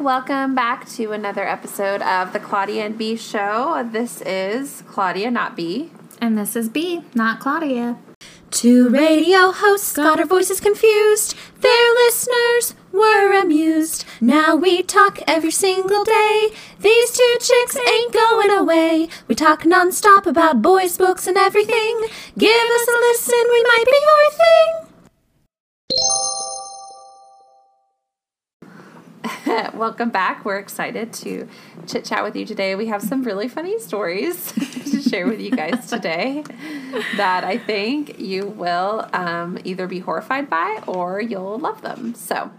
Welcome back to another episode of the Claudia and B Show. This is Claudia, not B. And this is B, not Claudia. Two radio hosts got our voices confused. Their listeners were amused. Now we talk every single day. These two chicks ain't going away. We talk nonstop about boys, books, and everything. Give us a listen, we might be your thing. Welcome back. We're excited to chit chat with you today. We have some really funny stories to share with you guys today that I think you will um, either be horrified by or you'll love them. So,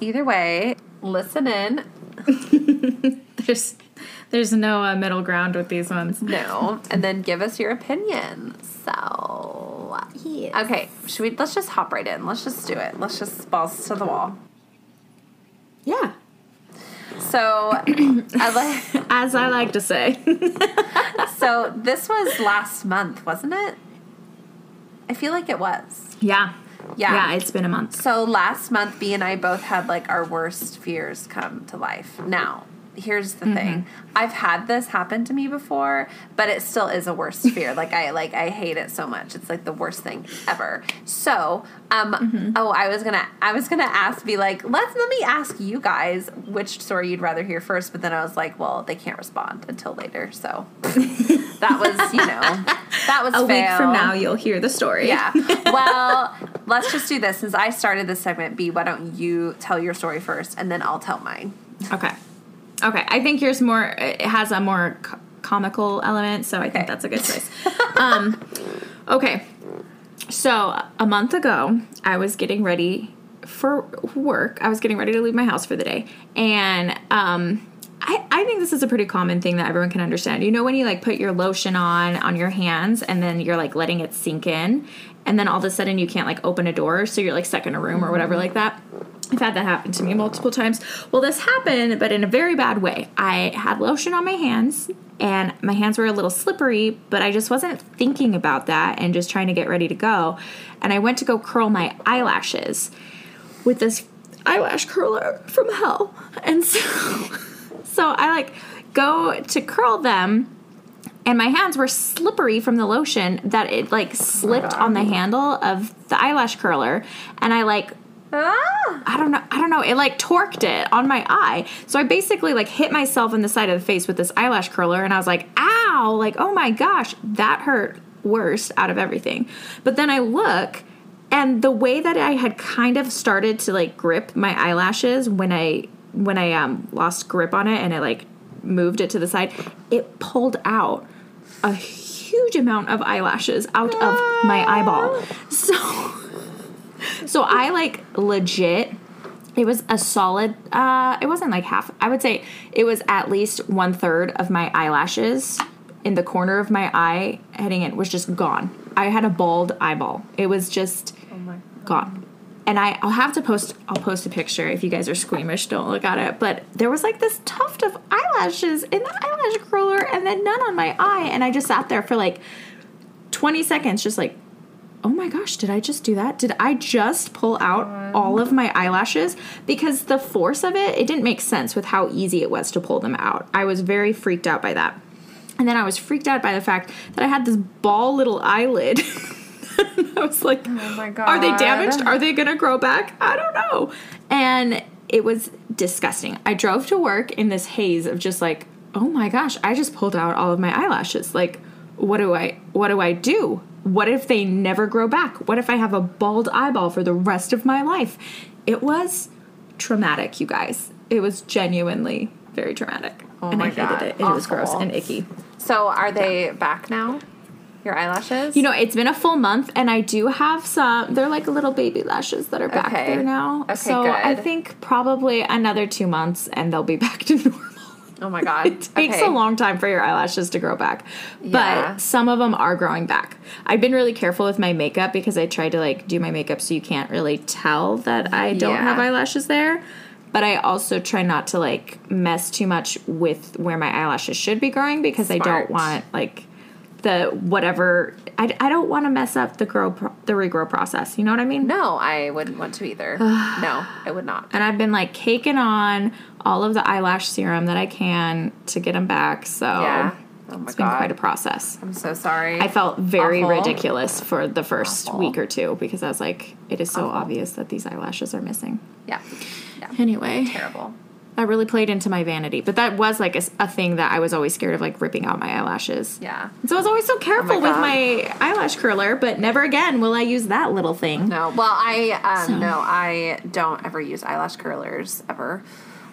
either way, listen in. There's there's no uh, middle ground with these ones. No, and then give us your opinion. So, Yes. okay, should we? Let's just hop right in. Let's just do it. Let's just balls to the wall. Yeah. So, I. As I like to say. So this was last month, wasn't it? I feel like it was. yeah. Yeah. Yeah, it's been a month. So last month, B and I both had like our worst fears come to life. Now, here's the thing: I've had this happen to me before, but it still is a worst fear. Like I like I hate it so much. It's like the worst thing ever. So, um, oh, I was gonna I was gonna ask, be like, let's let me ask you guys which story you'd rather hear first. But then I was like, well, they can't respond until later, so that was you know that was A week from now, you'll hear the story. Yeah. Well, let's just do this. Since I started this segment, B, why don't you tell your story first and then I'll tell mine? Okay. Okay. I think yours more. It has a more co- comical element, so I Okay. think that's a good choice. um, okay. So a month ago, I was getting ready for work. I was getting ready to leave my house for the day, and um, I, I think this is a pretty common thing that everyone can understand. You know, when you like put your lotion on on your hands, and then you're like letting it sink in, and then all of a sudden you can't like open a door, so you're like stuck in a room or whatever like that. I've had that happen to me multiple times. Well, this happened, but in a very bad way. I had lotion on my hands, and my hands were a little slippery, but I just wasn't thinking about that and just trying to get ready to go. And I went to go curl my eyelashes with this eyelash curler from hell. And so, so I like go to curl them and my hands were slippery from the lotion that it like slipped on the handle of the eyelash curler and I like Ah! I don't know. I don't know. It like torqued it on my eye. So I basically like hit myself in the side of the face with this eyelash curler and I was like, ow, like, oh my gosh, that hurt worst out of everything. But then I look and the way that I had kind of started to like grip my eyelashes when I when I um lost grip on it and I like moved it to the side, it pulled out a huge amount of eyelashes out of my eyeball. So so I like legit it was a solid uh it wasn't like half I would say it was at least one third of my eyelashes in the corner of my eye heading in was just gone. I had a bald eyeball. It was just Oh my. gone. And I, I'll have to post. I'll post a picture if you guys are squeamish. Don't look at it. But there was like this tuft of eyelashes in the eyelash curler, and then none on my eye. And I just sat there for like twenty seconds, just like, oh my gosh, did I just do that? Did I just pull out all of my eyelashes? Because the force of it, it didn't make sense with how easy it was to pull them out. I was very freaked out by that. And then I was freaked out by the fact that I had this ball little eyelid. I was like, Oh my god. are they damaged? Are they gonna grow back? I don't know. And it was disgusting. I drove to work in this haze of just like, oh my gosh, I just pulled out all of my eyelashes. Like, what do I what do I do? What if they never grow back? What if I have a bald eyeball for the rest of my life? It was traumatic, you guys. It was genuinely very traumatic. Oh and my I hated God, it. It was gross and icky. So are they back now? Your eyelashes? You know, it's been a full month, and I do have some. They're like little baby lashes that are back Okay. there now. Okay, so I think probably another two months, and they'll be back to normal. Oh my god. It takes okay. a long time for your eyelashes to grow back, Yeah. but some of them are growing back. I've been really careful with my makeup because I tried to like do my makeup so you can't really tell that I don't Yeah. have eyelashes there. But I also try not to like mess too much with where my eyelashes should be growing because I don't want like the whatever. I, I don't want to mess up the grow pro- the regrow process. You know what I mean? No, I wouldn't want to either. no, I would not. And I've been like caking on all of the eyelash serum that I can to get them back. So Yeah. Oh my it's been god. quite a process. I'm so sorry. I felt very Awful. ridiculous for the first Awful. week or two because I was like, it is so Awful. obvious that these eyelashes are missing. Yeah. Yeah. Anyway, Terrible. That really played into my vanity. But that was like a thing that I was always scared of, like ripping out my eyelashes. Yeah. So I was always so careful with my eyelash curler, but never again will I use that little thing. No. Well, I um, So- no, I don't ever use eyelash curlers ever.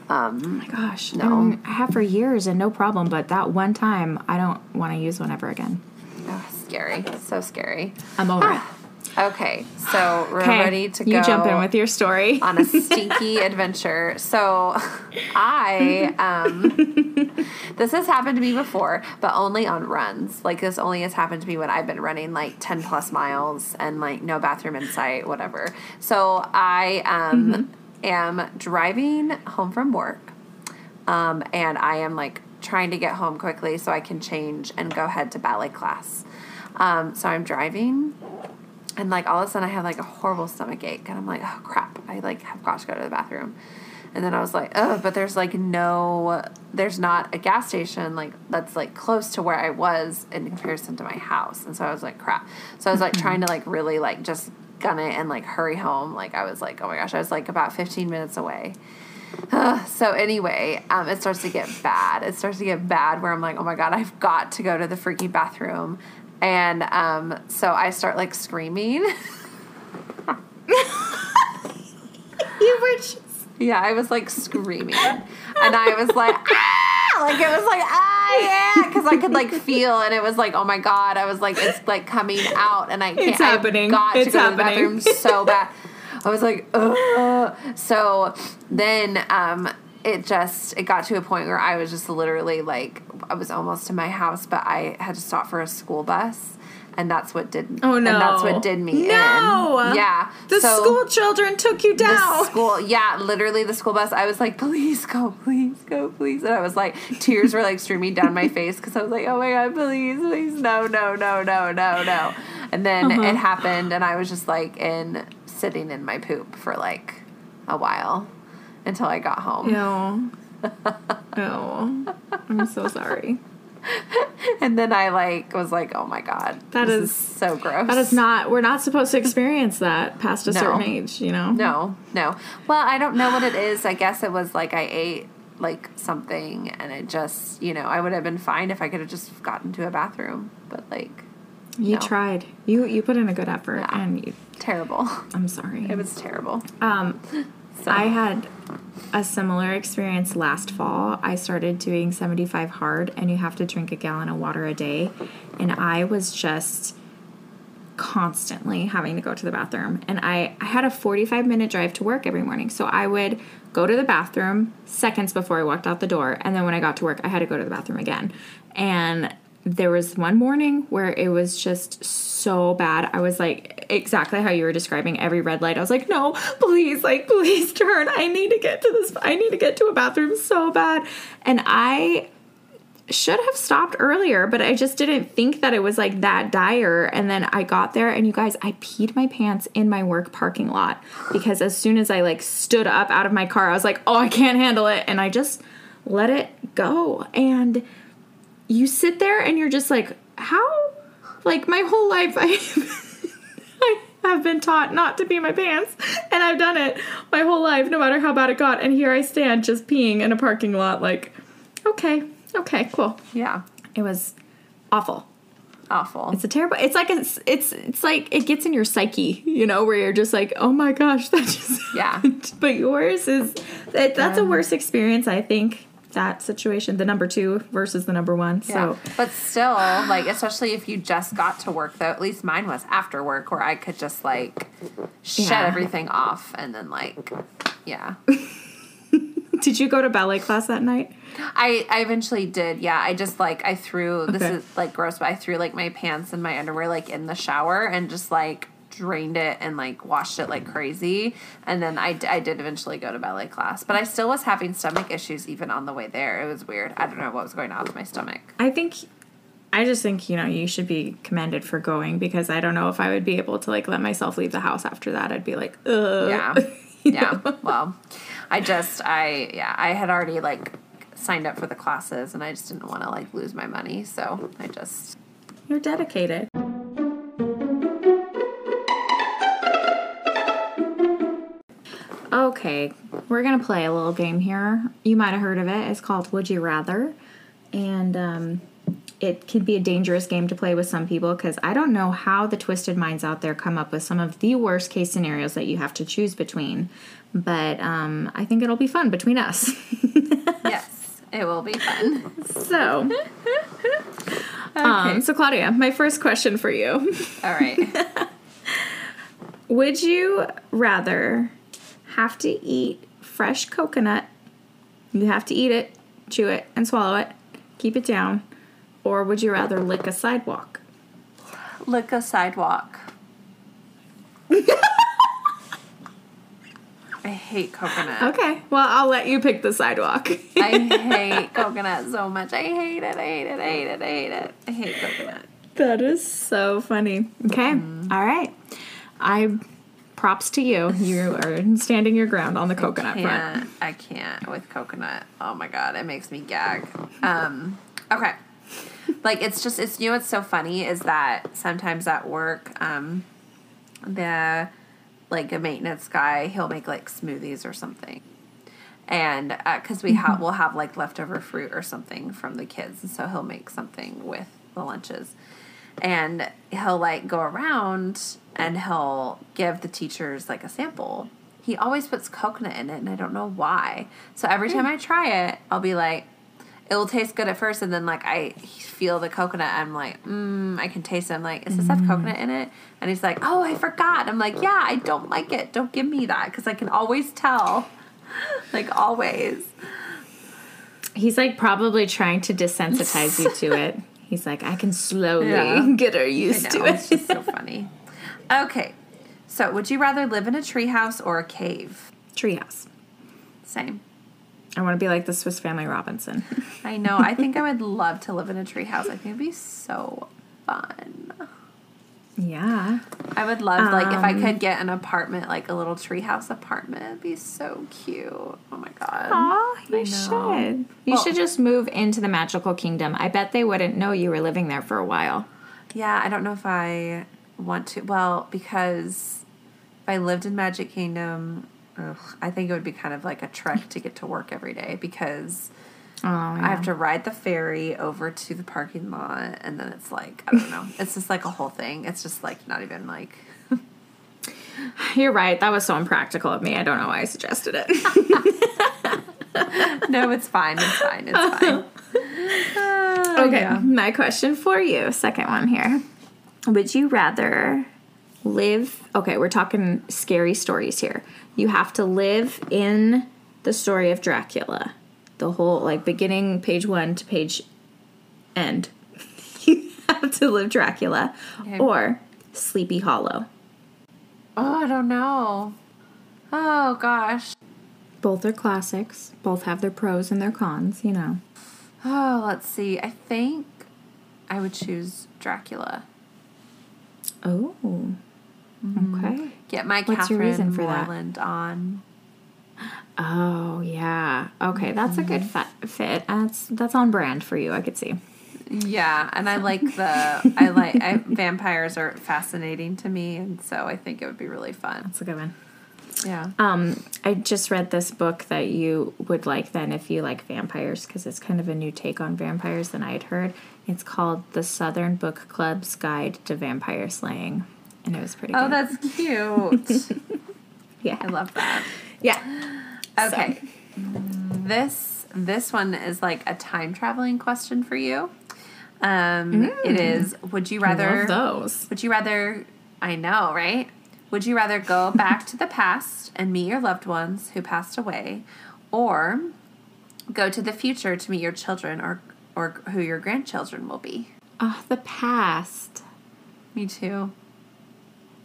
Um, Oh my gosh. No. I, I have for years and no problem, but that one time I don't want to use one ever again. oh, scary. So scary. I'm over it. Okay, so we're Okay, ready to go. you jump in with your story. on a stinky adventure. So I um this has happened to me before, but only on runs. Like this only has happened to me when I've been running like 10 plus miles and like no bathroom in sight, whatever. So I um am driving home from work. Um and I am like trying to get home quickly so I can change and go head to ballet class. Um so I'm driving and like all of a sudden I have like a horrible stomach ache and I'm like, oh crap, I like have got to go to the bathroom. And then I was like, oh, but there's like no, there's not a gas station like that's like close to where I was in comparison to my house. And so I was like, crap. So I was like trying to like really like just gun it and like hurry home. Like I was like, oh my gosh, I was like about 15 minutes away. so anyway, um, it starts to get bad. It starts to get bad where I'm like, oh my god, I've got to go to the freaking bathroom, and um, so I start like screaming. you were just. yeah, I was like screaming, and I was like, ah, like it was like ah yeah, because I could like feel, and it was like, oh my god, I was like, it's like coming out, and I can't. It's happening. I got It's to go happening. to the bathroom so bad. I was like, Ugh. so then um, it just it got to a point where I was just literally like I was almost to my house, but I had to stop for a school bus, and that's what did. Oh no. And that's what did me no. in. Yeah. The So- school children took you the down. school yeah literally the school bus i was like please go please go please and i was like tears were like streaming down my face because i was like oh my god please please no no no no no no and then Uh-huh. it happened and i was just like in sitting in my poop for like a while until i got home No. No. I'm so sorry. and then i like was like oh my god That this is- so gross That is not, we're not supposed to experience that past a No. certain age, you know? No, no. Well, I don't know what it is. I guess it was like I ate like something and it just, you know, I would have been fine if I could have just gotten to a bathroom. But like You No. tried. You you put in a good effort Yeah. and you, terrible. I'm sorry. It was terrible. Um, So I had a similar experience last fall. I started doing 75 hard, and you have to drink a gallon of water a day. And I was just constantly having to go to the bathroom. And I, I had a 45 minute drive to work every morning. So I would go to the bathroom seconds before I walked out the door. And then when I got to work, I had to go to the bathroom again. And there was one morning where it was just so bad. I was like, exactly how you were describing every red light. I was like, no, please, like, please turn. I need to get to this. I need to get to a bathroom so bad. And I should have stopped earlier, but I just didn't think that it was like that dire. And then I got there, and you guys, I peed my pants in my work parking lot because as soon as I like stood up out of my car, I was like, oh, I can't handle it. And I just let it go. And you sit there and you're just like, how? Like, my whole life, I. I have been taught not to pee my pants, and I've done it my whole life, no matter how bad it got. And here I stand just peeing in a parking lot, like, okay, okay, cool. yeah, It was awful. awful. It's a terrible. It's like it's it's it's like it gets in your psyche, you know, where you're just like, oh my gosh, that just Yeah. But yours is that that's a worse experience, I think. That situation, the number two versus the number one. yeah. So But still, like, especially if you just got to work, though, at least mine was after work where I could just, like, shut Yeah. everything off and then, like, yeah. did you go to ballet class that night? I, I eventually did, yeah. I just like I threw this is like gross, but I threw like my pants and my underwear like in the shower and just like drained it and like washed it like crazy. And then I, I did eventually go to ballet class, but I still was having stomach issues even on the way there. It was weird. I don't know what was going on with my stomach. I think I just think, you know, you should be commended for going because I don't know if I would be able to like let myself leave the house after that. I'd be like, ugh. Yeah. Yeah. Well, I just I yeah, I had already like signed up for the classes and I just didn't want to like lose my money, so I just You're dedicated. Okay, we're gonna play a little game here. You might have heard of it. It's called Would You Rather, and um, it can be a dangerous game to play with some people because I don't know how the twisted minds out there come up with some of the worst case scenarios that you have to choose between. But um, I think it'll be fun between us. yes, it will be fun. so, um, so Claudia, my first question for you. All right. Would you rather have to eat fresh coconut? You have to eat it, chew it, and swallow it, keep it down. Or would you rather lick a sidewalk? Lick a sidewalk. I hate coconut. Okay, well, I'll let you pick the sidewalk. I hate coconut so much. I hate it. I hate it. I hate it. I hate it. I hate coconut. that is so funny. Okay, mm-hmm. all right. I props to you. You are standing your ground on the coconut front. I can't with coconut. Oh my god, it makes me gag. Um, okay. Like it's just it's you know what's so funny is that sometimes at work, um, the like a maintenance guy he'll make like smoothies or something, and because we have we'll have like leftover fruit or something from the kids, and so he'll make something with the lunches, and he'll like go around and he'll give the teachers like a sample. He always puts coconut in it, and I don't know why. So every time I try it, I'll be like, it will taste good at first, and then like I feel the coconut. I'm like, mm, I can taste it. I'm like, does this have coconut in it? And he's like, oh, I forgot. I'm like, yeah, I don't like it. Don't give me that because I can always tell. like always. He's like probably trying to desensitize you to it. He's like, I can slowly Yeah. get her used know, to it's it. just so funny. Okay, so would you rather live in a treehouse or a cave? Treehouse. Same. I want to be like the Swiss Family Robinson. I know. I think I would love to live in a treehouse. I think it'd be so fun. Yeah. I would love like if I Um, could get an apartment, like a little treehouse apartment. It'd be so cute. Oh my god. Aw, you should. You Well- should just move into the magical kingdom. I bet they wouldn't know you were living there for a while. Yeah, I don't know if I want to. Well, because if I lived in Magic Kingdom, ugh, I think it would be kind of like a trek to get to work every day because Oh, yeah. I have to ride the ferry over to the parking lot, and then it's like I don't know. it's just like a whole thing. It's just like not even like. You're right. That was so impractical of me. I don't know why I suggested it. no, it's fine. It's fine. It's fine. Uh, okay, yeah. my question for you, second one here. Would you rather live? Okay, we're talking scary stories here. You have to live in the story of Dracula, the whole like beginning page one to page end. you have to live Dracula, Okay. or Sleepy Hollow. Oh, I don't know. Oh gosh. Both are classics. Both have their pros and their cons. You know. Oh, let's see. I think I would choose Dracula. Oh. Mm-hmm. Okay. Get my What's Catherine your reason for that? On. Oh yeah. Okay, that's a good fit. That's that's on brand for you. I could see. Yeah, and I like the I like I, vampires are fascinating to me, and so I think it would be really fun. That's a good one. Yeah. Um, I just read this book that you would like then if you like vampires because it's kind of a new take on vampires than I had heard. It's called The Southern Book Club's Guide to Vampire Slaying, and it was pretty. Oh, good. that's cute. Yeah, I love that. Yeah. Okay. This this one is like a time traveling question for you. Um, it is. Would you rather? Mm. Love those. Would you rather? I know, right? Would you rather go back to the past and meet your loved ones who passed away, or go to the future to meet your children or or who your grandchildren will be? Oh, the past. Me too.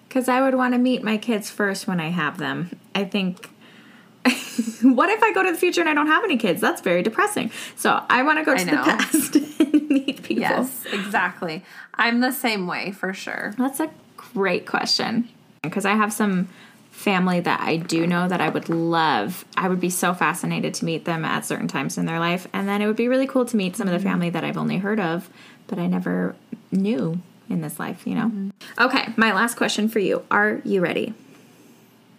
Because I would want to meet my kids first when I have them. I think. what if I go to the future and I don't have any kids? That's very depressing. So I want to go to the past and meet people. Yes, exactly. I'm the same way for sure. That's a great question. Because I have some family that I do know that I would love. I would be so fascinated to meet them at certain times in their life. And then it would be really cool to meet some of the mm-hmm. family that I've only heard of, but I never knew in this life, you know? Mm-hmm. Okay, my last question for you. Are you ready?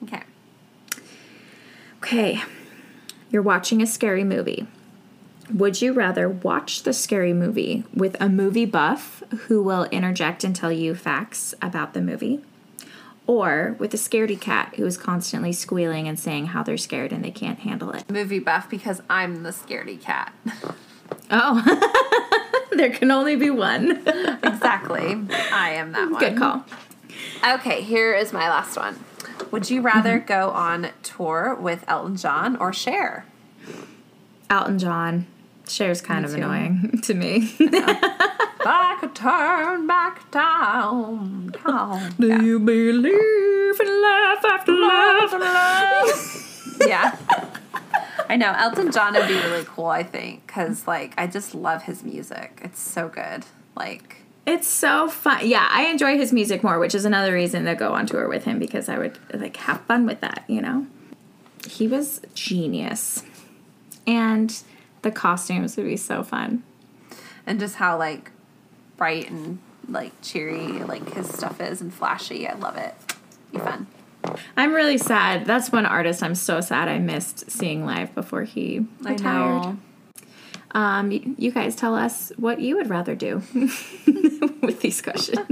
Okay. Okay, you're watching a scary movie. Would you rather watch the scary movie with a movie buff who will interject and tell you facts about the movie? Or with a scaredy cat who is constantly squealing and saying how they're scared and they can't handle it? Movie buff because I'm the scaredy cat. Oh, there can only be one. exactly. I am that one. Good call. Okay, here is my last one. Would you rather go on tour with Elton John or Cher? Elton John. Cher's kind of too. annoying to me. I could turn back down, down. Do you believe in life after love? yeah. I know Elton John would be really cool. I think because like I just love his music. It's so good. Like It's so fun. Yeah, I enjoy his music more, which is another reason to go on tour with him because I would like have fun with that, you know. He was genius. And the costumes would be so fun. and just how like bright and like cheery like his stuff is and flashy. I love it. Be fun. I'm really sad. That's one artist I'm so sad I missed seeing live before he retired. Um, you guys tell us what you would rather do with these questions.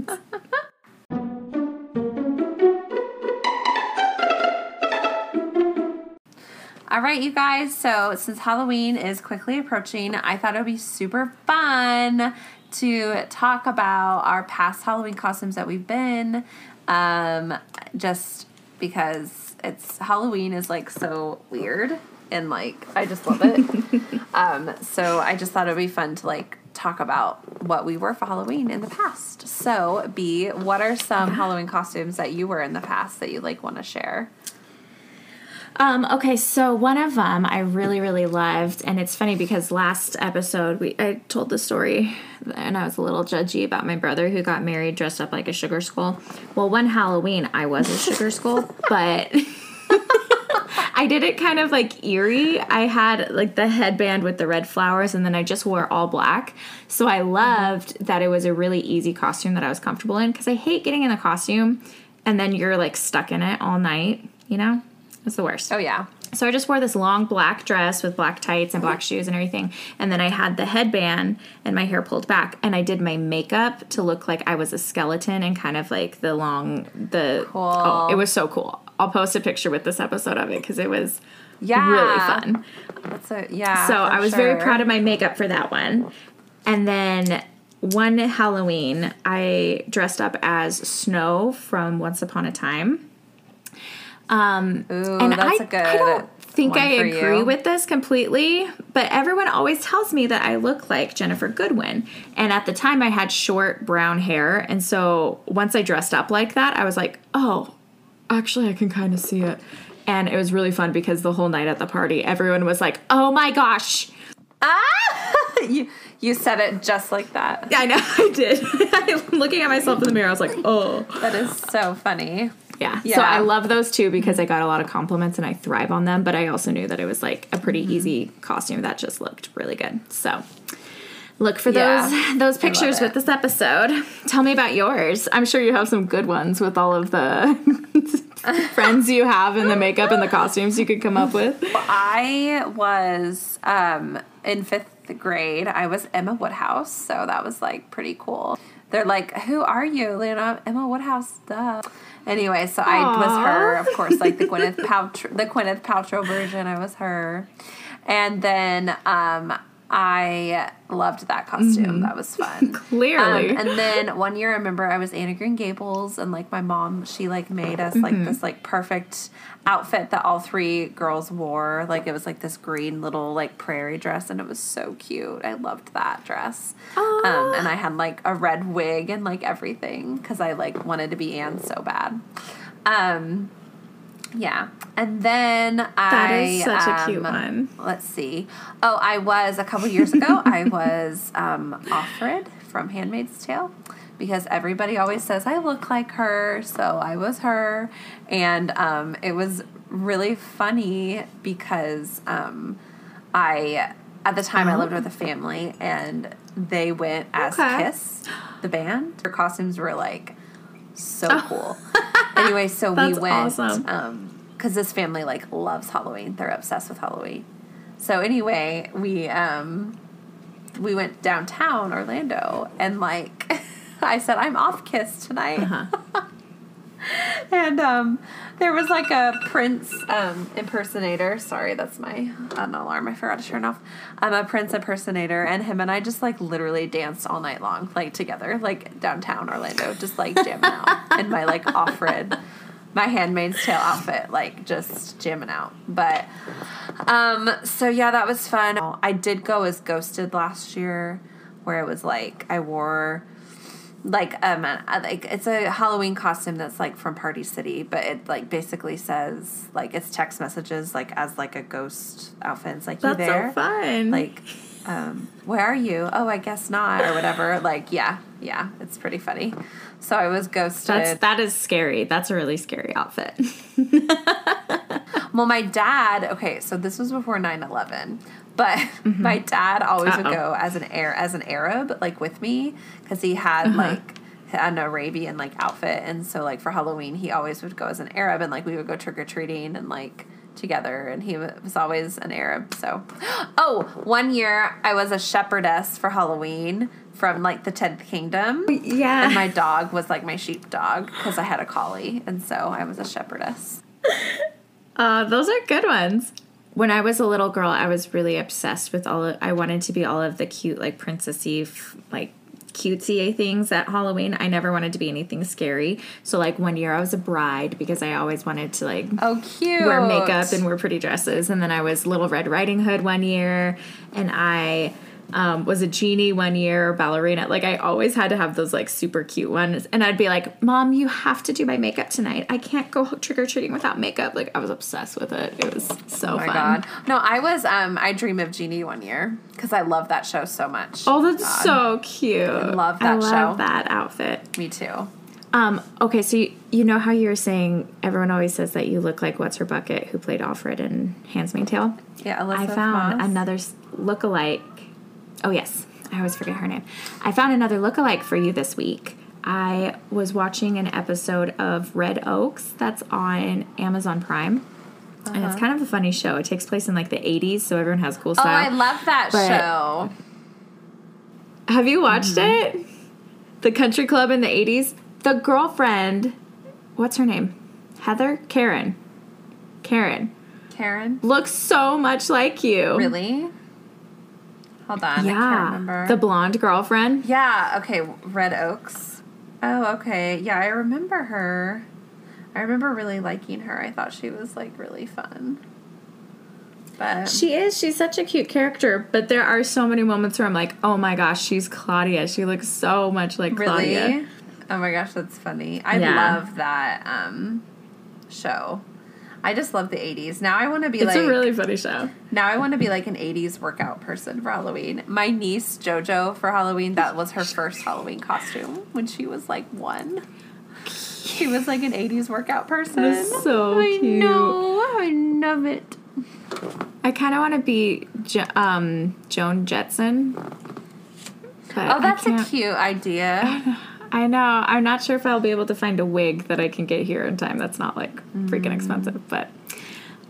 All right, you guys. So, since Halloween is quickly approaching, I thought it would be super fun to talk about our past Halloween costumes that we've been. Um, just because it's Halloween is like so weird and like I just love it. um, so I just thought it would be fun to like talk about what we were for Halloween in the past. So, B, what are some Halloween costumes that you were in the past that you like want to share? Um, okay, so one of them I really, really loved, and it's funny because last episode we I told the story, and I was a little judgy about my brother who got married dressed up like a sugar skull. Well, one Halloween I was a sugar skull, but I did it kind of like eerie. I had like the headband with the red flowers, and then I just wore all black. So I loved that it was a really easy costume that I was comfortable in because I hate getting in a costume and then you're like stuck in it all night. You know, it's the worst. Oh yeah. So I just wore this long black dress with black tights and black shoes and everything. And then I had the headband and my hair pulled back. And I did my makeup to look like I was a skeleton and kind of like the long, the. Cool. Oh, it was so cool. I'll post a picture with this episode of it because it was Yeah. really fun. That's a yeah. So for I was very proud of my makeup for that one. And then one Halloween, I dressed up as Snow from Once Upon a Time. Ooh, and that's I, a good. I don't think I agree you. with this completely, but everyone always tells me that I look like Ginnifer Goodwin. And at the time, I had short brown hair. And so once I dressed up like that, I was like, oh, actually, I can kind of see it. And it was really fun because the whole night at the party, everyone was like, oh my gosh. Ah! you you said it just like that. I know, I did. I'm looking at myself in the mirror. I was like, oh. That is so funny. Yeah. So I love those too because I got a lot of compliments and I thrive on them. But I also knew that it was like a pretty Mm-hmm. easy costume that just looked really good. So look for Yeah. those those pictures with this episode. Tell me about yours. I'm sure you have some good ones with all of the friends you have and the makeup and the costumes you could come up with. I was um, in fifth grade. I was Emma Woodhouse, so that was like pretty cool. They're like, "Who are you, Lena?" Emma Woodhouse. Duh. Anyway, so I was her, of course, like the Gwyneth Paltrow, the Gwyneth Paltrow version. I was her, and then um, I loved that costume. That was fun. Clearly. Um, and then one year, I remember I was Anne of Green Gables, and like my mom, she like made us like this like perfect outfit that all three girls wore. Like it was like this green little like prairie dress, and it was so cute. I loved that dress. Um, and I had like a red wig and like everything because I like wanted to be Anne so bad. Um, Yeah. And then I. That is such a cute um, one. Let's see. Oh, I was a couple years ago. I was um, Offred from *Handmaid's Tale* because everybody always says I look like her, so I was her, and um, it was really funny because um, I at the time I lived with a family and they went as Oh. Okay. Kiss, the band. Their costumes were like so cool. anyway, so we went awesome. um because this family like loves Halloween. They're obsessed with Halloween. So anyway, we um we went downtown Orlando and like I said I'm off Kiss tonight. Uh-huh. and um there was like a Prince um impersonator. Sorry, that's my an alarm I forgot to turn off. I'm a Prince impersonator and him and I just like literally danced all night long, like together, like downtown Orlando, just like jamming out in my like Offred my handmaid's tale outfit, like just jamming out. But um so yeah, that was fun. I did go as ghosted last year where it was like I wore like um uh, like it's a Halloween costume that's like from Party City, but it like basically says like it's text messages like as like a ghost outfit. It's like That's you there, so fun. like um where are you? Oh, I guess not or whatever. Like yeah, yeah, it's pretty funny. So I was ghosted. that's that is scary. That's a really scary outfit. Well, my dad, okay, so this was before 9/11, but my dad always would Uh-oh. go as an air as an Arab like with me cuz he had like an Arabian like outfit and so like for Halloween he always would go as an Arab and like we would go trick or treating and like together and he was always an Arab. So Oh, one year I was a shepherdess for Halloween from like the 10th kingdom. yeah. And my dog was like my sheep dog because I had a collie and so I was a shepherdess. Uh, those are good ones. When I was a little girl, I was really obsessed with all. Of, I wanted to be all of the cute, like princessy, like cutesy things at Halloween. I never wanted to be anything scary. So, like one year, I was a bride because I always wanted to like Oh, cute. wear makeup and wear pretty dresses. And then I was Little Red Riding Hood one year, and I um, was a genie one year, ballerina. Like I always had to have those like super cute ones. And I'd be like, "Mom, you have to do my makeup tonight. I can't go trick or treating without makeup." Like I was obsessed with it. It was so Oh my fun. god. No, I was um I Dream of Jeannie one year because I love that show so much. Oh, that's so cute. I love that love show. that outfit. Me too. Um, okay, so you, you know how you were saying everyone always says that you look like what's her bucket who played Offred in Handmaid's Tale? Yeah, I found Moss. another lookalike. Oh yes, I always forget her name. I found another lookalike for you this week. I was watching an episode of Red Oaks that's on Amazon Prime. And Uh-huh. it's kind of a funny show. It takes place in like the 80s, so everyone has cool Oh. I love that But- show. Have you watched Mm-hmm. it? The Country Club in the 80s? The girlfriend, what's her name? Heather? Karen. Karen. Karen. Looks so much like you. Really? Hold on. I can't Yeah. remember. The blonde girlfriend. yeah, okay, Red Oaks. Oh, okay. Yeah, I remember her. I remember really liking her. I thought she was like really fun. But She is. She's such a cute character, but there are so many moments where I'm like, oh my gosh, she's Claudia. She looks so much like really? Claudia. Oh my gosh, that's funny. I Yeah. love that um show. I just love the 80s. Now I want to be It's like It's a really funny show. Now I want to be like an 80s workout person for Halloween. My niece JoJo for Halloween, that was her first Halloween costume when she was like one. She was like an 80s workout person. That's so I cute. know. I love it. I kind of want to be jo- um, Joan Jetson. Oh, that's a cute idea. I know. I'm not sure if I'll be able to find a wig that I can get here in time that's not like freaking expensive, but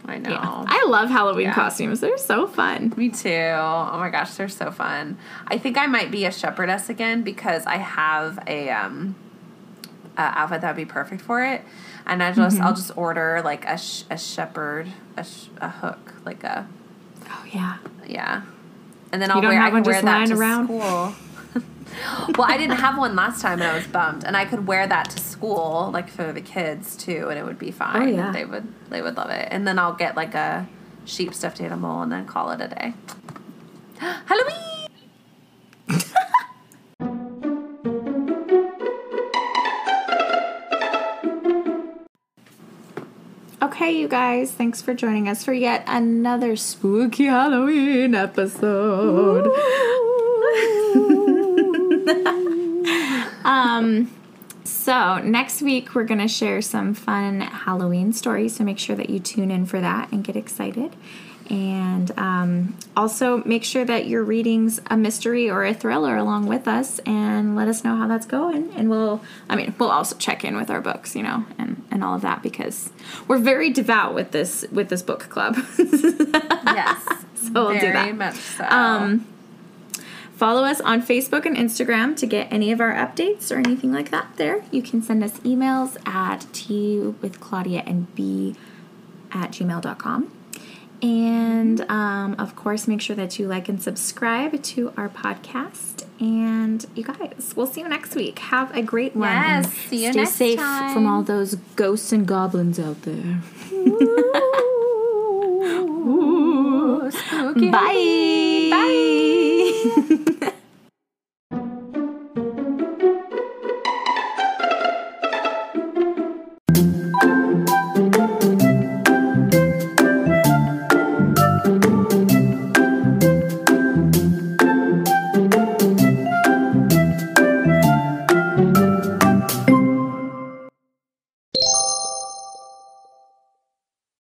I know. yeah. I love Halloween Yeah. costumes. They're so fun. Me too. Oh my gosh, they're so fun. I think I might be a shepherdess again because I have a um uh, outfit that would be perfect for it, and I just Mm-hmm. I'll just order like a sh- a shepherd a, sh- a hook like a Oh yeah. yeah, and then I'll wear I have can one wear just that lying to around? school. Well, I didn't have one last time and I was bummed, and I could wear that to school like for the kids too, and it would be oh, fine. Oh, yeah. They would they would love it, and then I'll get like a sheep stuffed animal and then call it a day. Halloween. Okay. you guys, thanks for joining us for yet another spooky Halloween episode. Um, so next week we're gonna share some fun Halloween stories. So make sure that you tune in for that and get excited. And um, also make sure that you're reading a mystery or a thriller along with us, and let us know how that's going. And we'll, I mean, we'll also check in with our books, you know, and and all of that because we're very devout with this with this book club. Yes. So we'll do Very that. much so. Um, follow us on Facebook and Instagram to get any of our updates or anything like that there. You can send us emails at T with Claudia and B at gmail.com. And um, of course, make sure that you like and subscribe to our podcast. And you guys, we'll see you next week. Have a great one. Yes, and see you Stay next safe time. from all those ghosts and goblins out there. Ooh, spooky Bye. Bye.